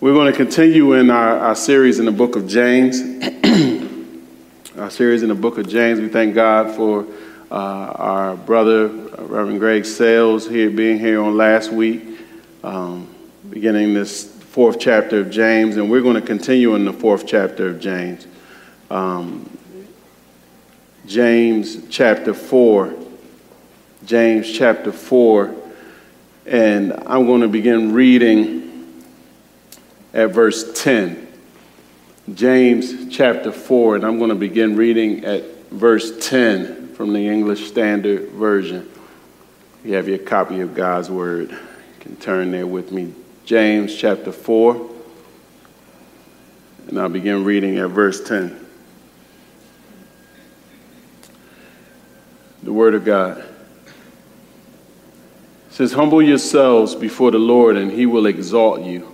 We're going to continue in our, our series in the book of James. our series in the book of James. We thank God for uh, our brother, Reverend Greg Sales, here being here on last week, um, beginning this fourth chapter of James, and we're going to continue in the fourth chapter of James. Um, James chapter 4. James chapter 4. And I'm going to begin reading at verse 10. James chapter 4, and I'm going to begin reading at verse 10 from the English Standard Version. You have your copy of God's Word. You can turn there with me. James chapter 4, and I'll begin reading at verse 10. The Word of God it says, Humble yourselves before the Lord, and he will exalt you.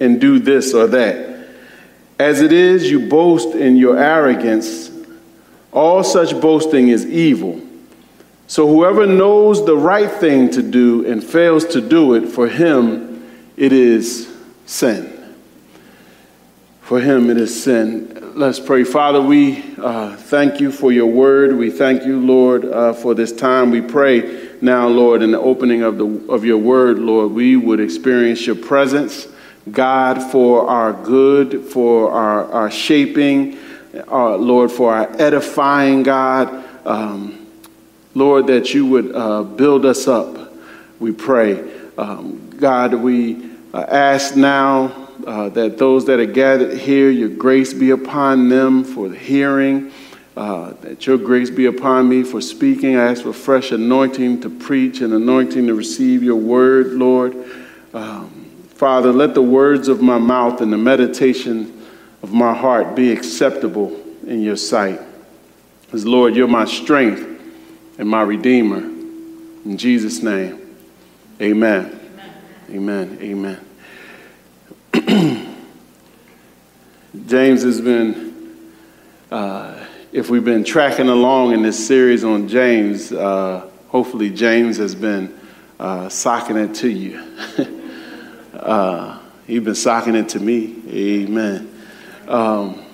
and do this or that. As it is, you boast in your arrogance. All such boasting is evil. So whoever knows the right thing to do and fails to do it, for him it is sin. For him it is sin. Let's pray. Father, we uh, thank you for your word. We thank you, Lord, uh, for this time. We pray now, Lord, in the opening of, the, of your word, Lord, we would experience your presence, God, for our good, for our, our shaping, uh, Lord, for our edifying, God. Um, Lord, that you would uh, build us up, we pray. Um, God, we uh, ask now uh, that those that are gathered here, your grace be upon them for the hearing. Uh, that your grace be upon me for speaking. I ask for fresh anointing to preach and anointing to receive your word, Lord. Um, Father, let the words of my mouth and the meditation of my heart be acceptable in your sight. As Lord, you're my strength and my redeemer. In Jesus' name, amen. Amen. Amen. amen. James has been. Uh, if we've been tracking along in this series on James, uh, hopefully James has been uh, socking it to you. uh, he's been socking it to me. Amen. Um,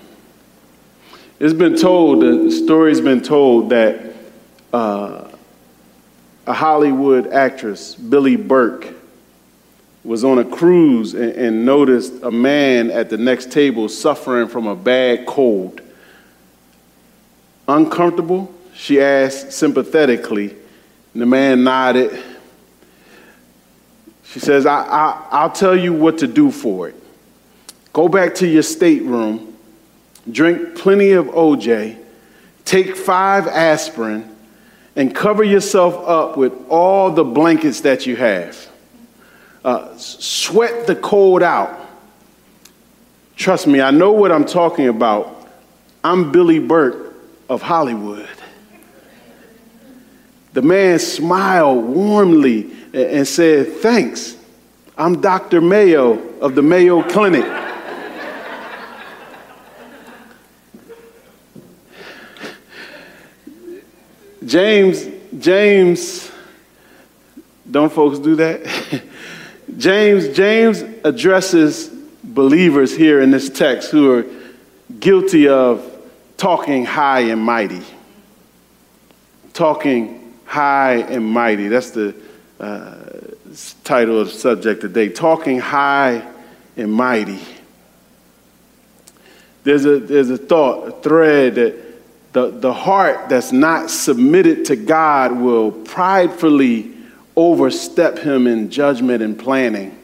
it's been told, the story's been told that uh, a Hollywood actress, Billie Burke, was on a cruise and, and noticed a man at the next table suffering from a bad cold uncomfortable? She asked sympathetically. And the man nodded. She says, I, I, I'll tell you what to do for it. Go back to your stateroom, drink plenty of OJ, take five aspirin, and cover yourself up with all the blankets that you have. Uh, sweat the cold out. Trust me, I know what I'm talking about. I'm Billie Burke of Hollywood. The man smiled warmly and said, Thanks. I'm Dr. Mayo of the Mayo Clinic. James, James, don't folks do that? James, James addresses believers here in this text who are guilty of talking high and mighty. Talking high and mighty. That's the uh, title of the subject today Talking High and Mighty. There's a, there's a thought, a thread that the, the heart that's not submitted to God will pridefully overstep him in judgment and planning.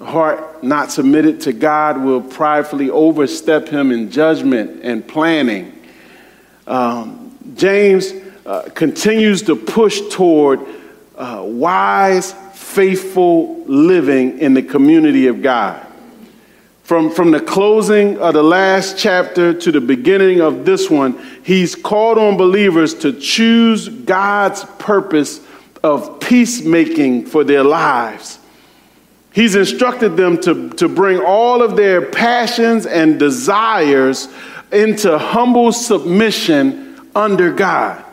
Heart not submitted to God will pridefully overstep him in judgment and planning. Um, James uh, continues to push toward uh, wise, faithful living in the community of God. From, from the closing of the last chapter to the beginning of this one, he's called on believers to choose God's purpose of peacemaking for their lives. He's instructed them to, to bring all of their passions and desires into humble submission under God.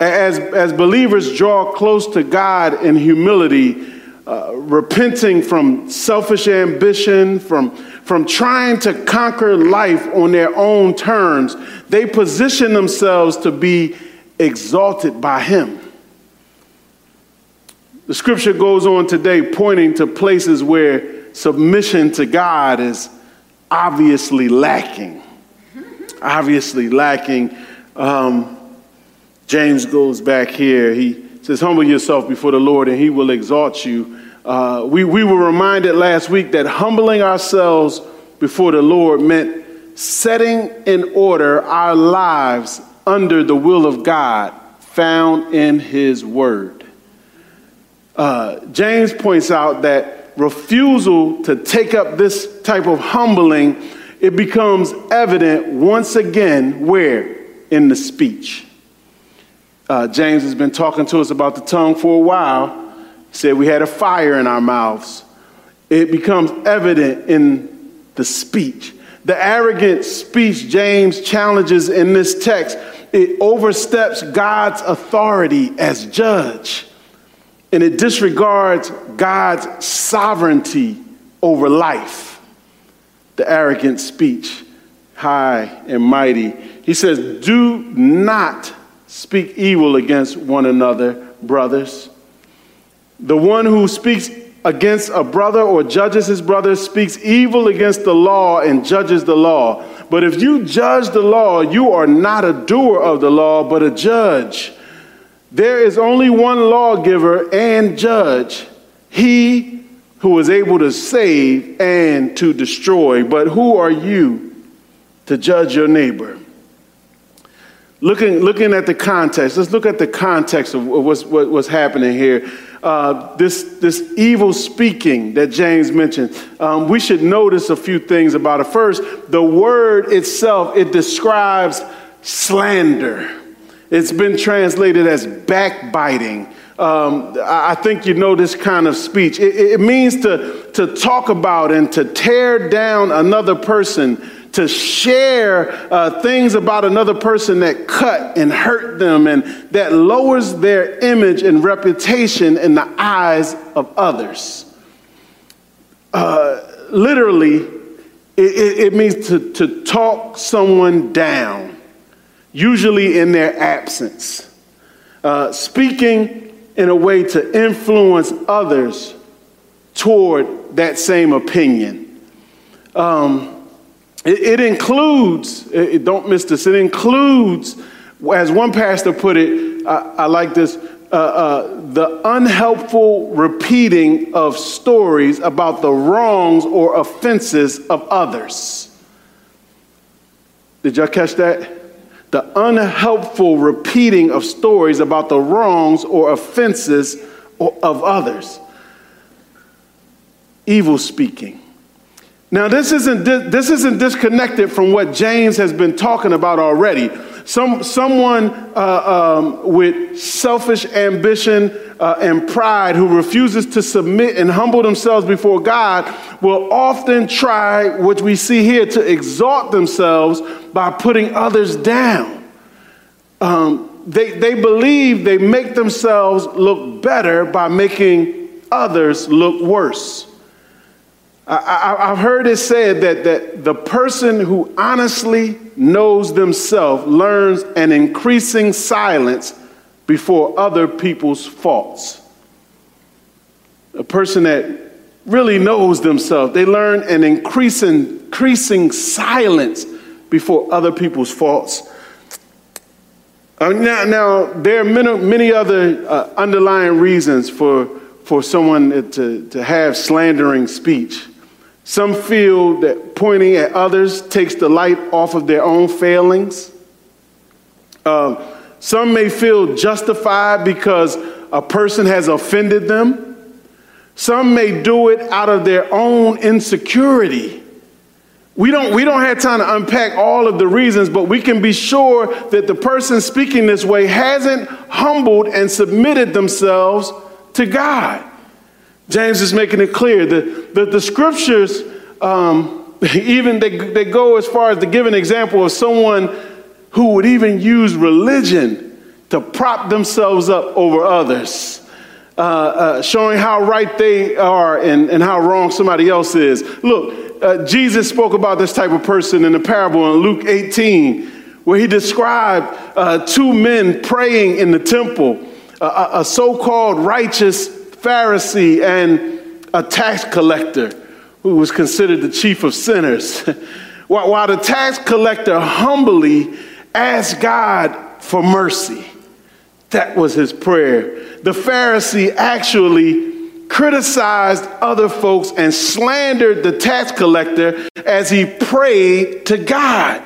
As, as believers draw close to God in humility, uh, repenting from selfish ambition, from, from trying to conquer life on their own terms, they position themselves to be exalted by Him. The scripture goes on today pointing to places where submission to God is obviously lacking. Obviously lacking. Um, James goes back here. He says, Humble yourself before the Lord, and he will exalt you. Uh, we, we were reminded last week that humbling ourselves before the Lord meant setting in order our lives under the will of God found in His Word. Uh, James points out that refusal to take up this type of humbling it becomes evident once again where in the speech uh, james has been talking to us about the tongue for a while He said we had a fire in our mouths. It becomes evident in the speech. The arrogant speech James challenges in this text, it oversteps God's authority as judge. And it disregards God's sovereignty over life. The arrogant speech, high and mighty. He says, Do not speak evil against one another, brothers. The one who speaks against a brother or judges his brother speaks evil against the law and judges the law. But if you judge the law, you are not a doer of the law, but a judge. There is only one lawgiver and judge, he who is able to save and to destroy. But who are you to judge your neighbor? Looking, looking at the context, let's look at the context of what's, what, what's happening here uh, this, this evil speaking that James mentioned, um, we should notice a few things about it. First, the word itself, it describes slander. It's been translated as backbiting. Um, I think you know this kind of speech. It, it means to, to talk about and to tear down another person to share uh, things about another person that cut and hurt them and that lowers their image and reputation in the eyes of others. Uh, literally, it, it, it means to, to talk someone down, usually in their absence. Uh, speaking in a way to influence others toward that same opinion. Um, it, it includes, it, don't miss this, it includes, as one pastor put it, I, I like this, uh, uh, the unhelpful repeating of stories about the wrongs or offenses of others. Did y'all catch that? The unhelpful repeating of stories about the wrongs or offenses of others. Evil speaking. Now, this isn't, this isn't disconnected from what James has been talking about already. Some, someone uh, um, with selfish ambition uh, and pride who refuses to submit and humble themselves before God will often try, what we see here, to exalt themselves by putting others down. Um, they, they believe they make themselves look better by making others look worse. I, have heard it said that, that the person who honestly knows themselves learns an increasing silence before other people's faults. A person that really knows themselves. They learn an increasing, increasing silence before other people's faults. Uh, now, now, there are many, many other uh, underlying reasons for, for someone to, to have slandering speech. Some feel that pointing at others takes the light off of their own failings. Uh, some may feel justified because a person has offended them. Some may do it out of their own insecurity. We don't, we don't have time to unpack all of the reasons, but we can be sure that the person speaking this way hasn't humbled and submitted themselves to God. James is making it clear that the, the scriptures, um, even they, they go as far as to give an example of someone who would even use religion to prop themselves up over others uh, uh, showing how right they are and, and how wrong somebody else is. Look, uh, Jesus spoke about this type of person in the parable in Luke 18, where he described uh, two men praying in the temple a, a so called righteous Pharisee and a tax collector who was considered the chief of sinners. while, the tax collector humbly asked God for mercy. That was his prayer the Pharisee actually criticized other folks and slandered the tax collector as he prayed to God.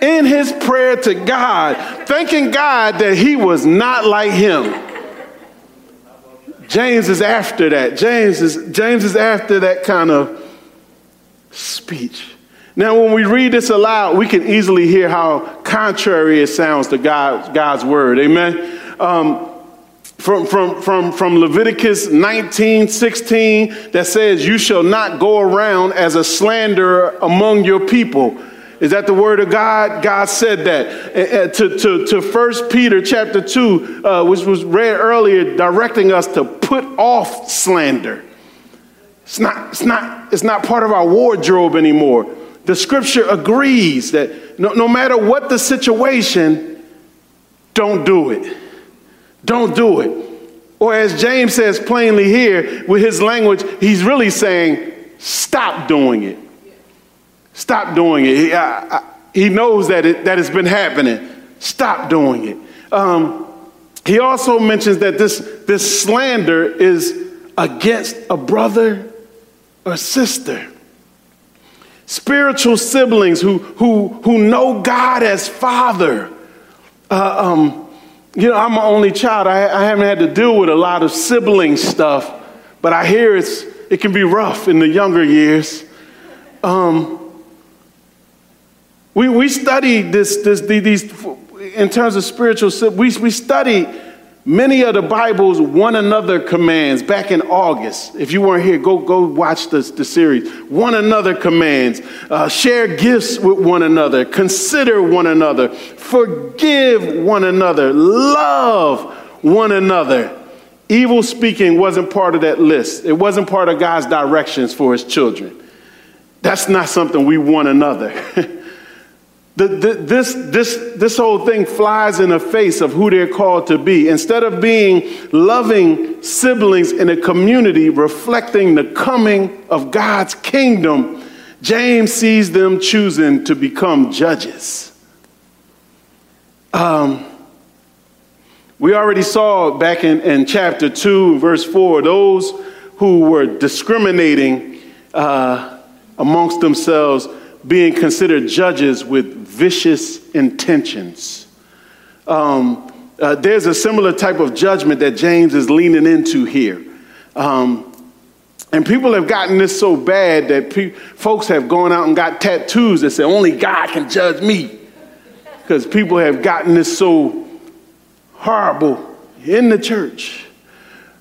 In his prayer to God, thanking God that he was not like him. James is after that. James is, James is after that kind of speech. Now, when we read this aloud, we can easily hear how contrary it sounds to God, God's word. Amen. Um, from, from, from, from Leviticus 19 16 that says, You shall not go around as a slanderer among your people. Is that the word of God? God said that. to, to, to 1 Peter chapter 2, uh, which was read earlier, directing us to put off slander. It's not, it's, not, it's not part of our wardrobe anymore. The scripture agrees that no, no matter what the situation, don't do it. Don't do it. Or as James says plainly here with his language, he's really saying, stop doing it. Stop doing it. He, I, I, he knows that, it, that it's been happening. Stop doing it. Um, he also mentions that this, this slander is against a brother or sister. Spiritual siblings who, who, who know God as Father. Uh, um, you know, I'm an only child. I, I haven't had to deal with a lot of sibling stuff, but I hear it's, it can be rough in the younger years. Um, we, we study this, this, these, in terms of spiritual, we, we study Many of the Bible's one another commands back in August. If you weren't here, go, go watch the, the series. One another commands. Uh, share gifts with one another. Consider one another. Forgive one another. Love one another. Evil speaking wasn't part of that list, it wasn't part of God's directions for his children. That's not something we want another. The, the, this, this, this whole thing flies in the face of who they're called to be. Instead of being loving siblings in a community reflecting the coming of God's kingdom, James sees them choosing to become judges. Um, we already saw back in, in chapter 2, verse 4, those who were discriminating uh, amongst themselves being considered judges with vicious intentions. Um, uh, there's a similar type of judgment that James is leaning into here. Um, and people have gotten this so bad that pe- folks have gone out and got tattoos that say, only God can judge me. Because people have gotten this so horrible in the church.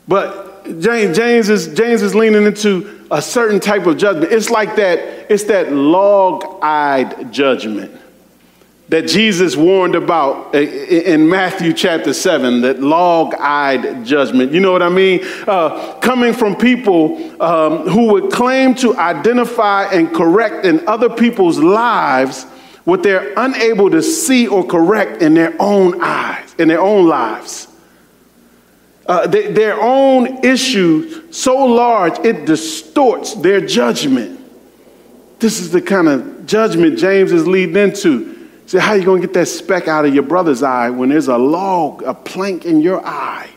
But James, James, is, James is leaning into a certain type of judgment. It's like that, it's that log eyed judgment that Jesus warned about in Matthew chapter 7, that log eyed judgment. You know what I mean? Uh, coming from people um, who would claim to identify and correct in other people's lives what they're unable to see or correct in their own eyes, in their own lives. Uh, they, their own issues so large it distorts their judgment. This is the kind of judgment James is leading into. Say, how are you going to get that speck out of your brother's eye when there's a log, a plank in your eye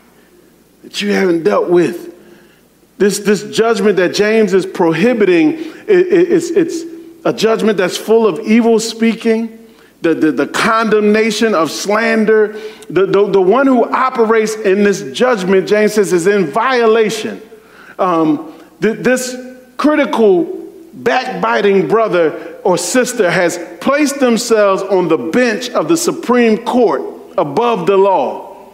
that you haven't dealt with? This, this judgment that James is prohibiting, it, it, it's, it's a judgment that's full of evil speaking, the, the, the condemnation of slander. The, the, the one who operates in this judgment, James says, is in violation. Um, th- this critical backbiting brother or sister has placed themselves on the bench of the Supreme Court above the law,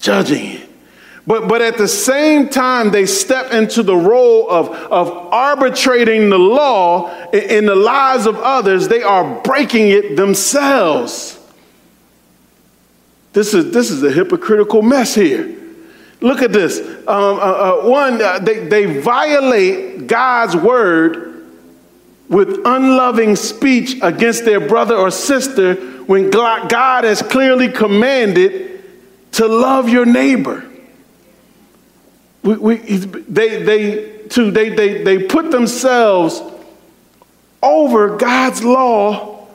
judging. But, but at the same time, they step into the role of, of arbitrating the law in, the lives of others. They are breaking it themselves. This is, this is a hypocritical mess here. Look at this. Um, uh, uh, one, uh, they, they violate God's word with unloving speech against their brother or sister when God has clearly commanded to love your neighbor. We, we, they, they, too, they, they, they put themselves over God's law,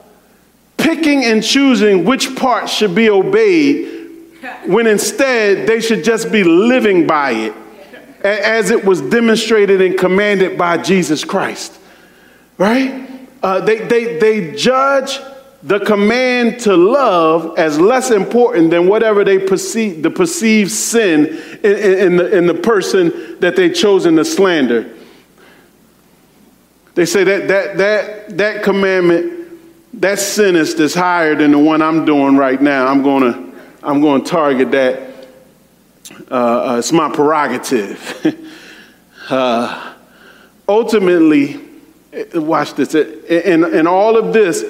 picking and choosing which part should be obeyed when instead they should just be living by it as it was demonstrated and commanded by Jesus Christ. Right? Uh, they, they, they judge the command to love as less important than whatever they perceive, the perceived sin in, in, in, the, in the person that they've chosen to slander. They say that, that, that, that commandment, that sin is higher than the one I'm doing right now. I'm going to I'm going to target that. Uh, uh, it's my prerogative. uh, ultimately, watch this. In, in all of this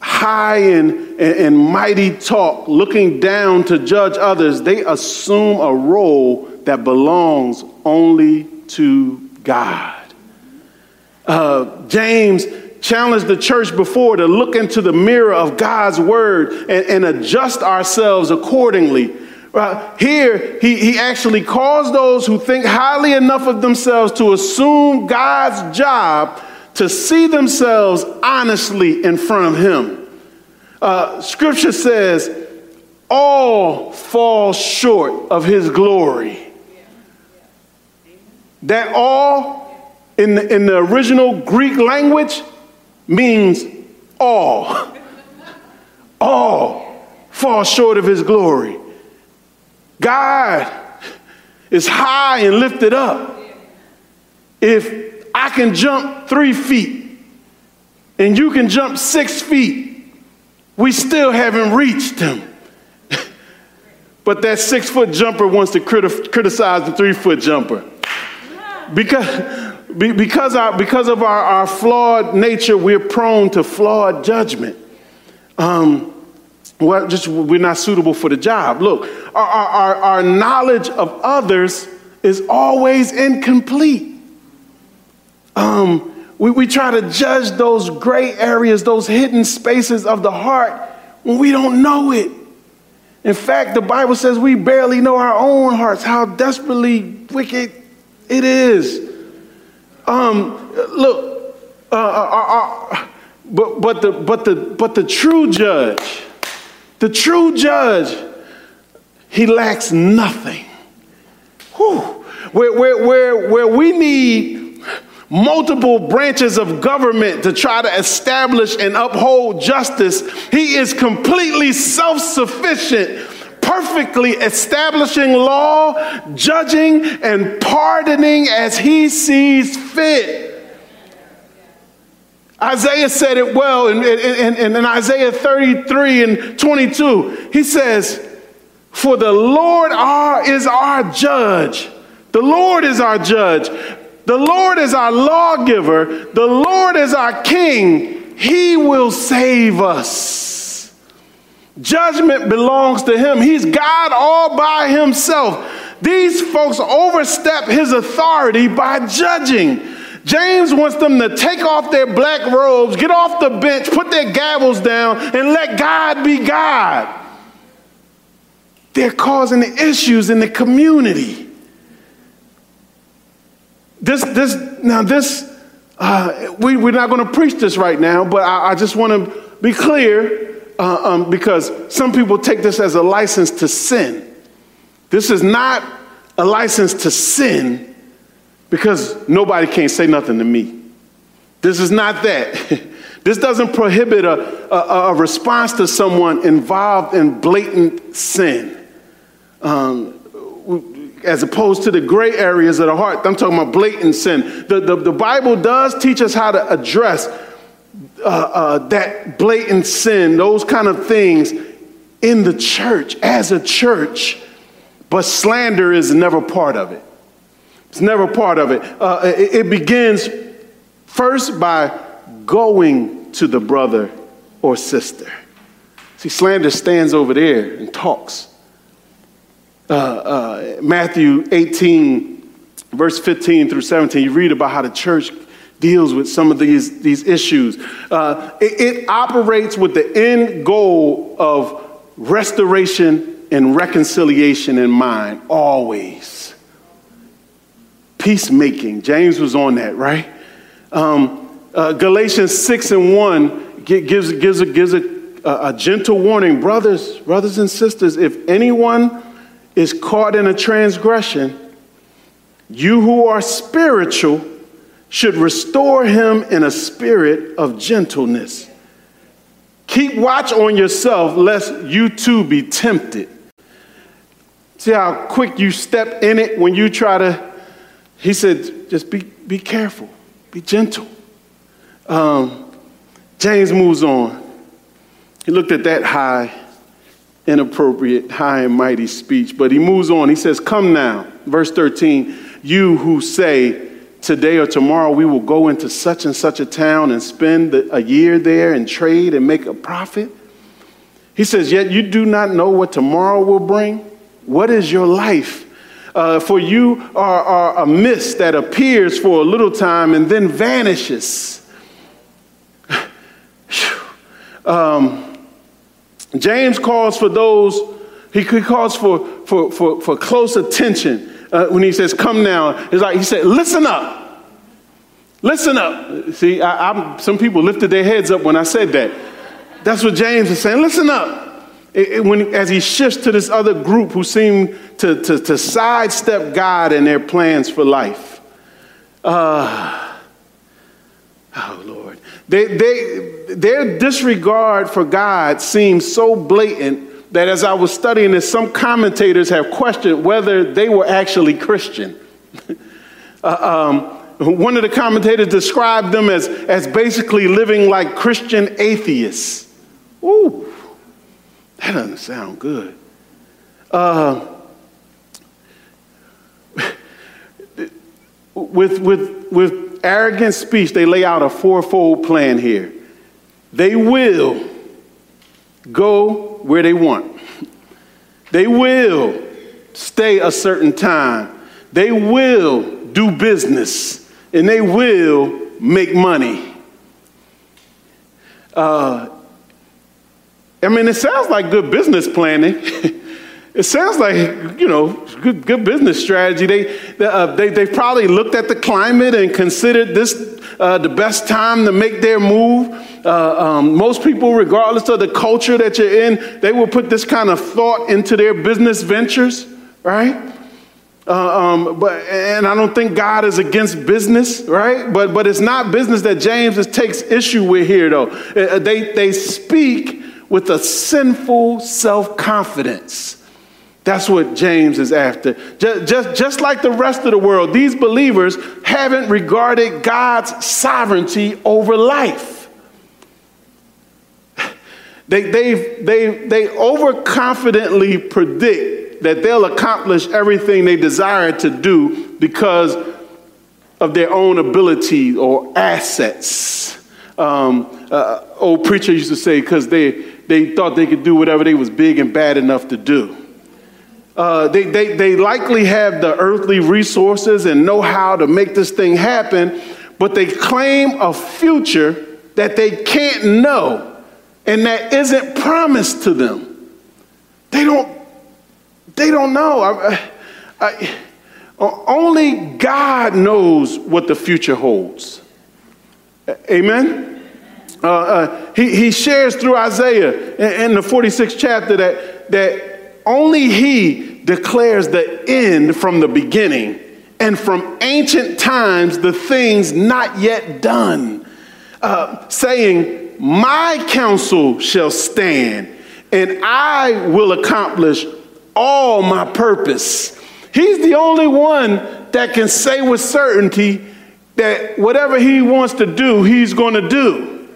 high and, and, and mighty talk, looking down to judge others, they assume a role that belongs only to God. Uh, James challenged the church before to look into the mirror of God's word and, and adjust ourselves accordingly. Uh, here, he, he actually calls those who think highly enough of themselves to assume God's job to see themselves honestly in front of Him. Uh, scripture says, all fall short of His glory. That all, in the, in the original Greek language, means all. all fall short of his glory. God is high and lifted up. If I can jump three feet and you can jump six feet, we still haven't reached him. but that six foot jumper wants to criti- criticize the three foot jumper. Because because, our, because of our, our flawed nature, we're prone to flawed judgment. Um, well, just we're not suitable for the job. Look, our, our, our knowledge of others is always incomplete. Um, we, we try to judge those gray areas, those hidden spaces of the heart when we don't know it. In fact, the Bible says we barely know our own hearts, how desperately wicked it is. Um, look, uh, uh, uh, uh, but, but, the, but, the, but the true judge, the true judge, he lacks nothing. Whew. Where, where, where, where we need multiple branches of government to try to establish and uphold justice, he is completely self sufficient perfectly establishing law, judging, and pardoning as he sees fit. Isaiah said it well in, in, in, in, Isaiah 33 and 22. He says, For the Lord our, is our judge. The Lord is our judge. The Lord is our lawgiver. The Lord is our king. He will save us. Judgment belongs to him. He's God all by himself. These folks overstep his authority by judging. James wants them to take off their black robes, get off the bench, put their gavels down, and let God be God. They're causing the issues in the community. This, this, now this, uh, we, we're not going to preach this right now, but I, I just want to be clear uh, um, because some people take this as a license to sin. This is not a license to sin because nobody can't say nothing to me. This is not that. this doesn't prohibit a, a, a, response to someone involved in blatant sin. Um, as opposed to the gray areas of the heart. I'm talking about blatant sin. The, the, the Bible does teach us how to address uh, uh, that blatant sin, those kind of things in the church, as a church, but slander is never part of it. It's never part of it. Uh, it, it begins first by going to the brother or sister. See, slander stands over there and talks. Uh, uh, Matthew 18, verse 15 through 17, you read about how the church deals with some of these, these issues. Uh, it, it operates with the end goal of restoration and reconciliation in mind, always. Peacemaking. James was on that, right? Um, uh, Galatians 6 and 1 gives, gives, a, gives a, a gentle warning. Brothers, brothers and sisters, if anyone is caught in a transgression, you who are spiritual should restore him in a spirit of gentleness. Keep watch on yourself, lest you too be tempted. See how quick you step in it when you try to. He said, just be, be careful, be gentle. Um, James moves on. He looked at that high inappropriate, high and mighty speech. But he moves on. He says, Come now, verse 13, you who say, Today or tomorrow we will go into such and such a town and spend a year there and trade and make a profit. He says, Yet you do not know what tomorrow will bring. What is your life? Uh, for you are, are a mist that appears for a little time and then vanishes. um, James calls for those, he calls for, for, for, for close attention uh, when he says, Come now. It's like he said, Listen up. Listen up. See, I, some people lifted their heads up when I said that. That's what James is saying. Listen up. It, it, when, as he shifts to this other group who seem to, to, to sidestep God and their plans for life. Uh, oh, Lord. They, they, their disregard for God seems so blatant that as I was studying this, some commentators have questioned whether they were actually Christian. uh, um, one of the commentators described them as, as basically living like Christian atheists. Ooh, that doesn't sound good. Uh, with, with, with arrogant speech, they lay out a fourfold plan here. They will go where they want, they will stay a certain time, they will do business, and they will make money. Uh, I mean, it sounds like good business planning. It sounds like, you know, good, good business strategy. They, uh, they, they probably looked at the climate and considered this uh, the best time to make their move. Uh, um, most people, regardless of the culture that you're in, they will put this kind of thought into their business ventures, right? Uh, um, but and I don't think God is against business, right? But but it's not business that James is, takes issue with here, though. Uh, they they speak with a sinful self confidence. That's what James is after. Just, just, just like the rest of the world, these believers haven't regarded God's sovereignty over life. They, they, they, they overconfidently predict that they'll accomplish everything they desire to do because of their own ability or assets. Um, uh, old preacher used to say, because they, they thought they could do whatever they was big and bad enough to do. Uh, they, they, they likely have the earthly resources and know how to make this thing happen, but they claim a future that they can't know and that isn't promised to them. They don't, they don't know. I, I, Only God knows what the future holds. Amen? Uh, uh, he, he shares through Isaiah in, in the 46th chapter that, that only He declares the end from the beginning and from ancient times the things not yet done, uh, saying, My counsel shall stand and I will accomplish all my purpose. He's the only one that can say with certainty that whatever he wants to do, he's going to do.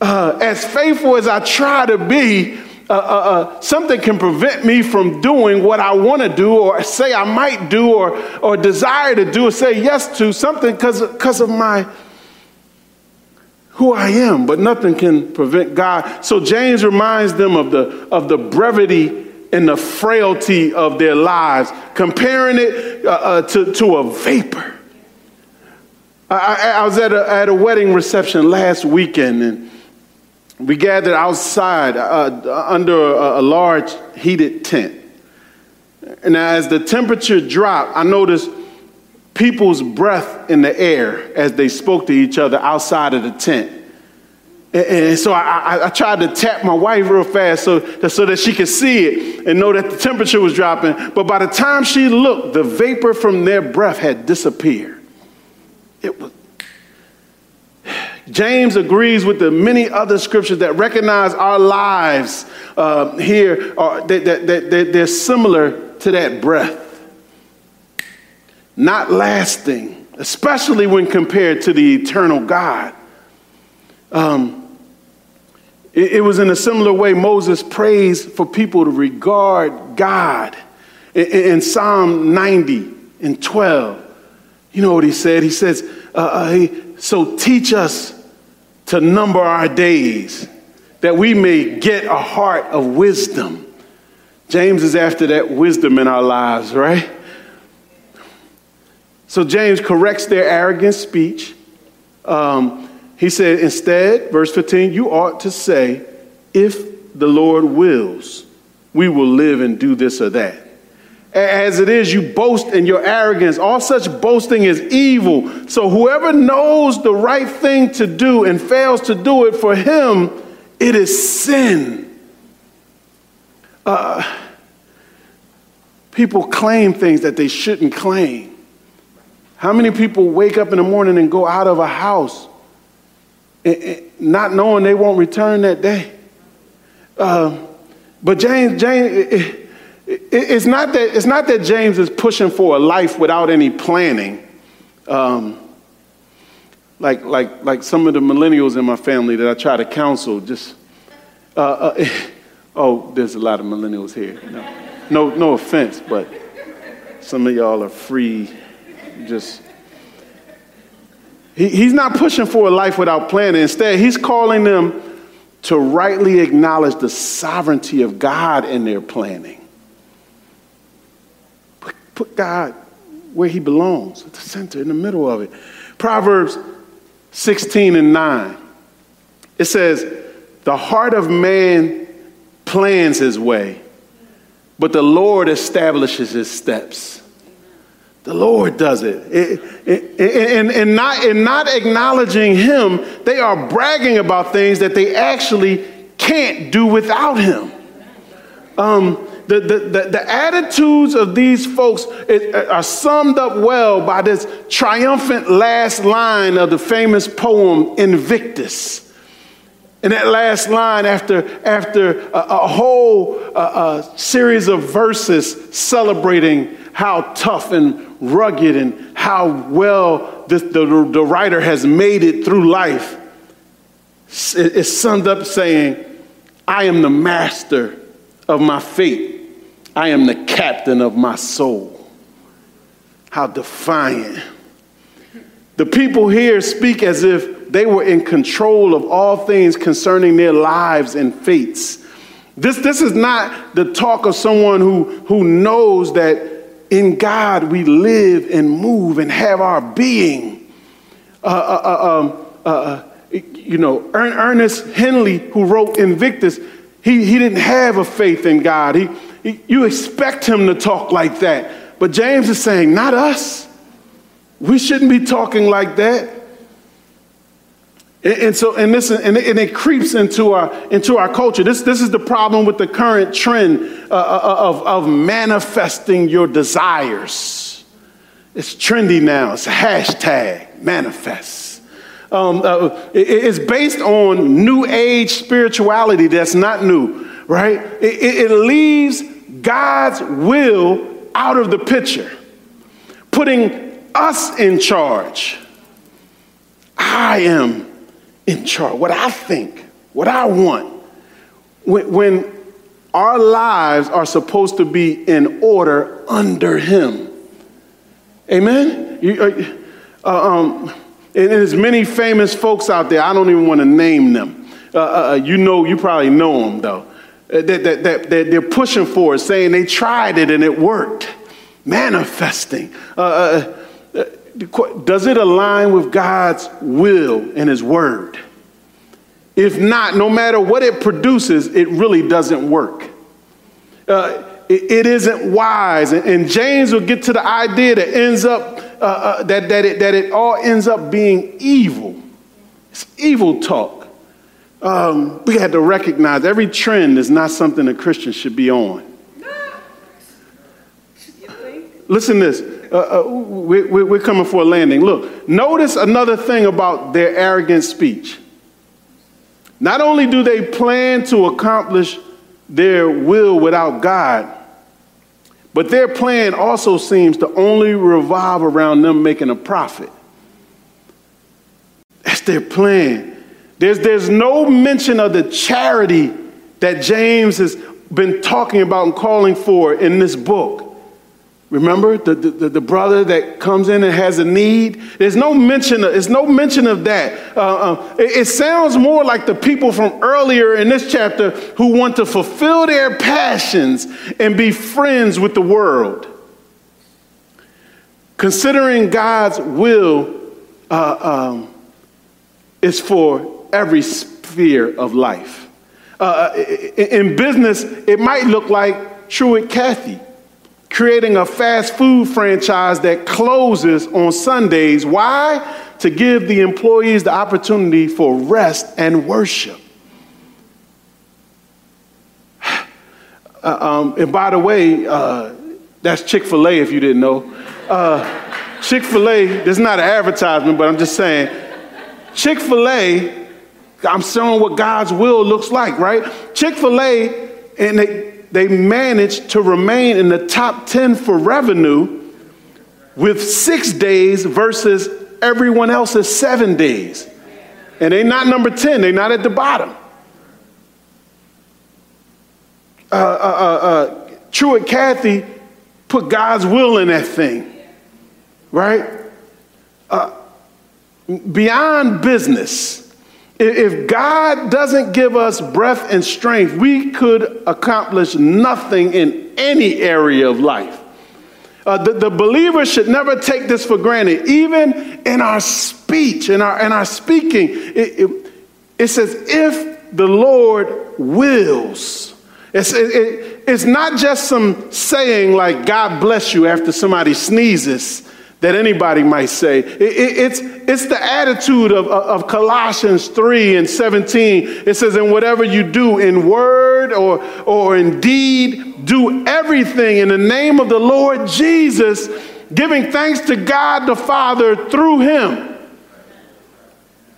Uh, as faithful as I try to be, uh, uh, uh, something can prevent me from doing what I want to do, or say I might do, or, or desire to do, or say yes to something because of my who I am. But nothing can prevent God. So James reminds them of the of the brevity and the frailty of their lives, comparing it uh, uh, to, to a vapor. I, I was at a, at a wedding reception last weekend, and we gathered outside uh, under a, a, large heated tent. And as the temperature dropped, I noticed people's breath in the air as they spoke to each other outside of the tent. And so I, I, tried to tap my wife real fast so, so that she could see it and know that the temperature was dropping. But by the time she looked, the vapor from their breath had disappeared. It was. James agrees with the many other scriptures that recognize our lives uh, here, are, that, that, that, they're similar to that breath. Not lasting, especially when compared to the eternal God. Um, it, it was in a similar way Moses prays for people to regard God. In, in Psalm 90 and 12, you know what he said? He says, uh, uh, he, So teach us to number our days that we may get a heart of wisdom. James is after that wisdom in our lives, right? So James corrects their arrogant speech. Um, he said, instead, verse 15, you ought to say, if the Lord wills, we will live and do this or that. As it is, you boast in your arrogance. All such boasting is evil. So whoever knows the right thing to do and fails to do it for him, it is sin. Uh, people claim things that they shouldn't claim. How many people wake up in the morning and go out of a house not knowing they won't return that day. Uh, but James, James, it's not that it's not that James is pushing for a life without any planning. Um, like like like some of the millennials in my family that I try to counsel. Just uh, uh, oh, there's a lot of millennials here. No, no, no offense, but some of y'all are free. Just he, he's not pushing for a life without planning. Instead, he's calling them to rightly acknowledge the sovereignty of God in their planning. Put, God where he belongs, at the center, in the middle of it. Proverbs 16 and 9. It says, The heart of man plans his way, but the Lord establishes his steps. The Lord does it. And, and, not, and not acknowledging Him, they are bragging about things that they actually can't do without Him. Um, the, the, the, the, attitudes of these folks are summed up well by this triumphant last line of the famous poem Invictus. And that last line, after, after a, a whole uh, a series of verses celebrating how tough and rugged and how well this, the, the writer has made it through life. It's summed up saying, I am the master of my fate. I am the captain of my soul. How defiant. The people here speak as if they were in control of all things concerning their lives and fates. This, this is not the talk of someone who, who knows that in God we live and move and have our being. Uh, uh, uh um, uh, uh, you know, Ernest Henley, who wrote Invictus, he, he didn't have a faith in God. He, he, you expect him to talk like that. But James is saying, not us. We shouldn't be talking like that. And, and so, and this, and it, and it, creeps into our into our culture. This this is the problem with the current trend uh, uh of of manifesting your desires. It's trendy now. It's hashtag manifest. Um, uh, it, it's based on new age spirituality that's not new, right? It, it leaves God's will out of the picture, putting us in charge. I am in charge. What I think, what I want. When, when our lives are supposed to be in order under Him. Amen? You, uh, uh um, and there's many famous folks out there, I don't even want to name them. Uh, uh, uh you know, you probably know them though. That, that, that, that they're pushing for saying they tried it and it worked. Manifesting. Uh, does it align with God's will and His word? If not, no matter what it produces, it really doesn't work. Uh, it, it isn't wise. And, and, James will get to the idea that ends up uh, uh, that, that, it, that it all ends up being evil. It's evil talk. Um, we had to recognize every trend is not something a Christian should be on. Listen this uh, uh, we, we're coming for a landing. Look, notice another thing about their arrogant speech. Not only do they plan to accomplish their will without God, but their plan also seems to only revolve around them making a profit. That's their plan. There's, there's no mention of the charity that James has been talking about and calling for in this book. Remember the, the, the, brother that comes in and has a need? There's no mention of, there's no mention of that. Uh, uh, it, it, sounds more like the people from earlier in this chapter who want to fulfill their passions and be friends with the world. Considering God's will uh, um, is for every sphere of life. Uh, uh, in business, it might look like Truett Cathy creating a fast food franchise that closes on Sundays. Why? To give the employees the opportunity for rest and worship. Uh, um, and by the way, uh, that's Chick fil A if you didn't know. Uh, Chick fil A, this is not an advertisement, but I'm just saying, Chick fil A, I'm showing what God's will looks like, right? Chick fil A, and they, they managed to remain in the top 10 for revenue with six days versus everyone else's seven days. And they're not number 10, they're not at the bottom. Uh, uh, uh, uh Truett Cathy put God's will in that thing, right? Uh, beyond business, if God doesn't give us breath and strength, we could accomplish nothing in any area of life. Uh, the, the believer should never take this for granted. Even in our speech, in our, in our speaking, it, it, it says, if the Lord wills. It's, it, it's not just some saying like, God bless you after somebody sneezes that anybody might say. It, it, it's, it's the attitude of, of Colossians 3 and 17. It says, And whatever you do in word or, or in deed, do everything in the name of the Lord Jesus, giving thanks to God the Father through him.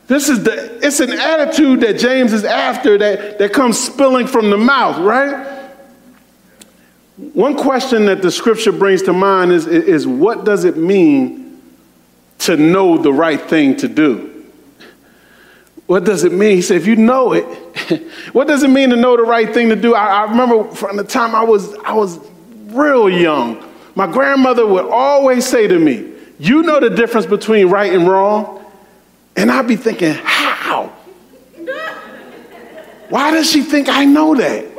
This is the, it's an attitude that James is after that, that comes spilling from the mouth, right? One question that the scripture brings to mind is, is what does it mean to know the right thing to do? What does it mean? He said, if you know it, what does it mean to know the right thing to do? I, I remember from the time I was, I was real young, my grandmother would always say to me, You know the difference between right and wrong? And I'd be thinking, How? Why does she think I know that?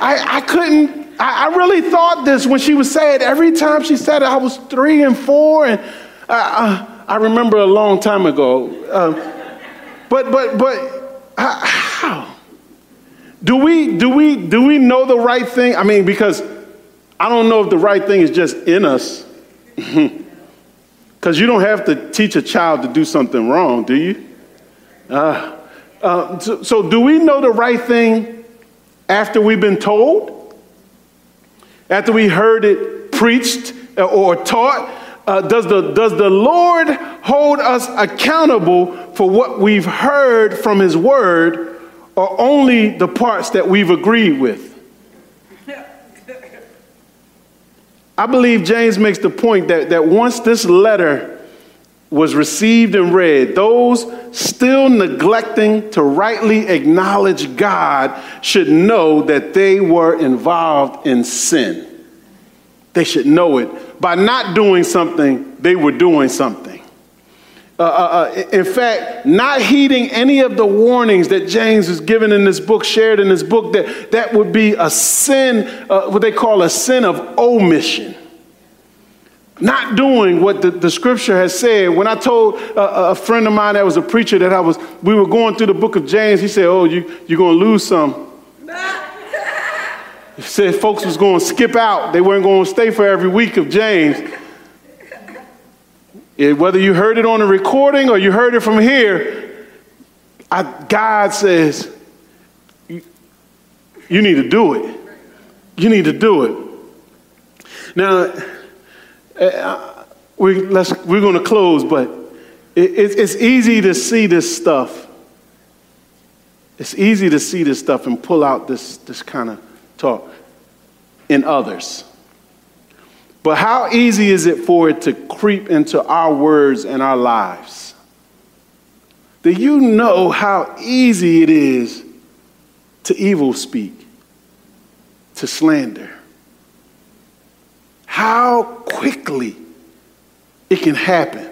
I, I couldn't, I, I, really thought this when she would say it. Every time she said it, I was three and four. And I, I, I remember a long time ago. Um, but, but, but, how? Do we, do, we, do we know the right thing? I mean, because I don't know if the right thing is just in us. Because you don't have to teach a child to do something wrong, do you? Uh, uh, so, so, do we know the right thing after we've been told? After we heard it preached or taught? Uh, does, the, does the Lord hold us accountable for what we've heard from His Word or only the parts that we've agreed with? I believe James makes the point that, that once this letter was received and read, those still neglecting to rightly acknowledge God should know that they were involved in sin. They should know it. By not doing something, they were doing something. Uh, uh, uh in fact, not heeding any of the warnings that James is given in this book, shared in this book, that, that would be a sin, uh, what they call a sin of omission. Not doing what the, the scripture has said. When I told a, a friend of mine that was a preacher that I was, we were going through the book of James, he said, Oh, you, you're going to lose some. He said folks was going to skip out. They weren't going to stay for every week of James. It, whether you heard it on a recording or you heard it from here, I, God says, you, you need to do it. You need to do it. Now, Uh, uh, we, let's, we're going to close, but it, it, it's easy to see this stuff. It's easy to see this stuff and pull out this, this kind of talk in others. But how easy is it for it to creep into our words and our lives? Do you know how easy it is to evil speak, to slander? How quickly it can happen.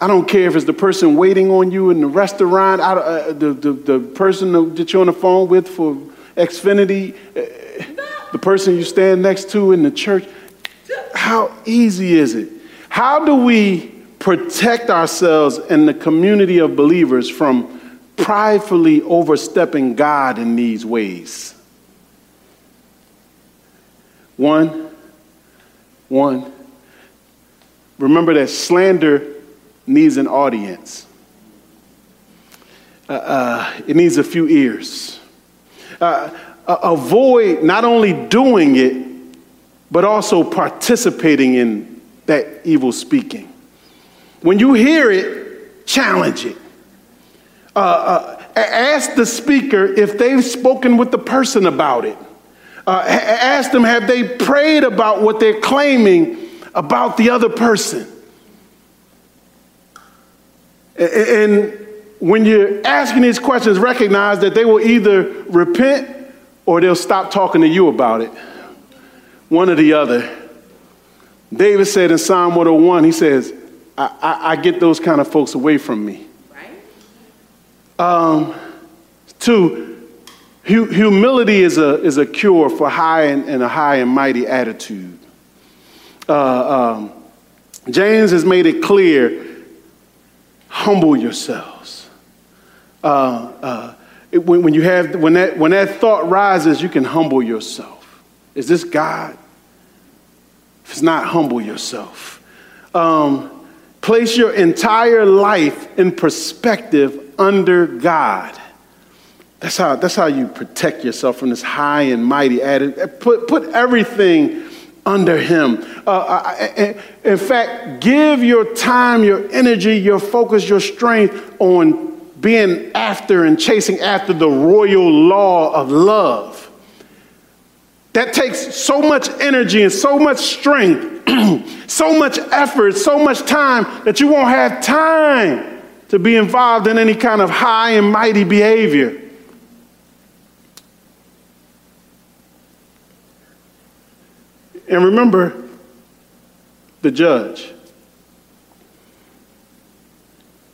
I don't care if it's the person waiting on you in the restaurant, uh, the, the, the person that you're on the phone with for Xfinity, uh, the person you stand next to in the church. How easy is it? How do we protect ourselves and the community of believers from pridefully overstepping God in these ways? One, one, remember that slander needs an audience. Uh, uh, it needs a few ears. Uh, avoid not only doing it, but also participating in that evil speaking. When you hear it, challenge it. Uh, uh, ask the speaker if they've spoken with the person about it. Uh, ask them, have they prayed about what they're claiming about the other person? And when you're asking these questions, recognize that they will either repent or they'll stop talking to you about it. One or the other. David said in Psalm 101, he says, I, I, I get those kind of folks away from me. Right. Um, two, Humility is a, is a cure for high and, and a high and mighty attitude. Uh, um, James has made it clear humble yourselves. Uh, uh, it, when, when, you have, when, that, when that thought rises, you can humble yourself. Is this God? If it's not, humble yourself. Um, place your entire life in perspective under God. That's how, that's how you protect yourself from this high and mighty attitude. Eh, put, put everything under Him. Uh, eh, eh, in fact, give your time, your energy, your focus, your strength on being after and chasing after the royal law of love. That takes so much energy and so much strength, so much effort, so much time that you won't have time to be involved in any kind of high and mighty behavior. And remember the judge.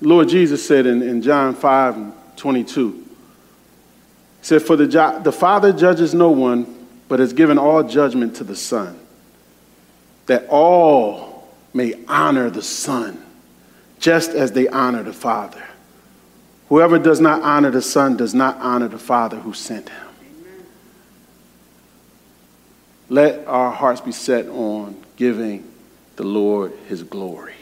Lord Jesus said in, in John 5 and 22, He said, For the, the Father judges no one, but has given all judgment to the Son, that all may honor the Son, just as they honor the Father. Whoever does not honor the Son does not honor the Father who sent him. Let our hearts be set on giving the Lord his glory.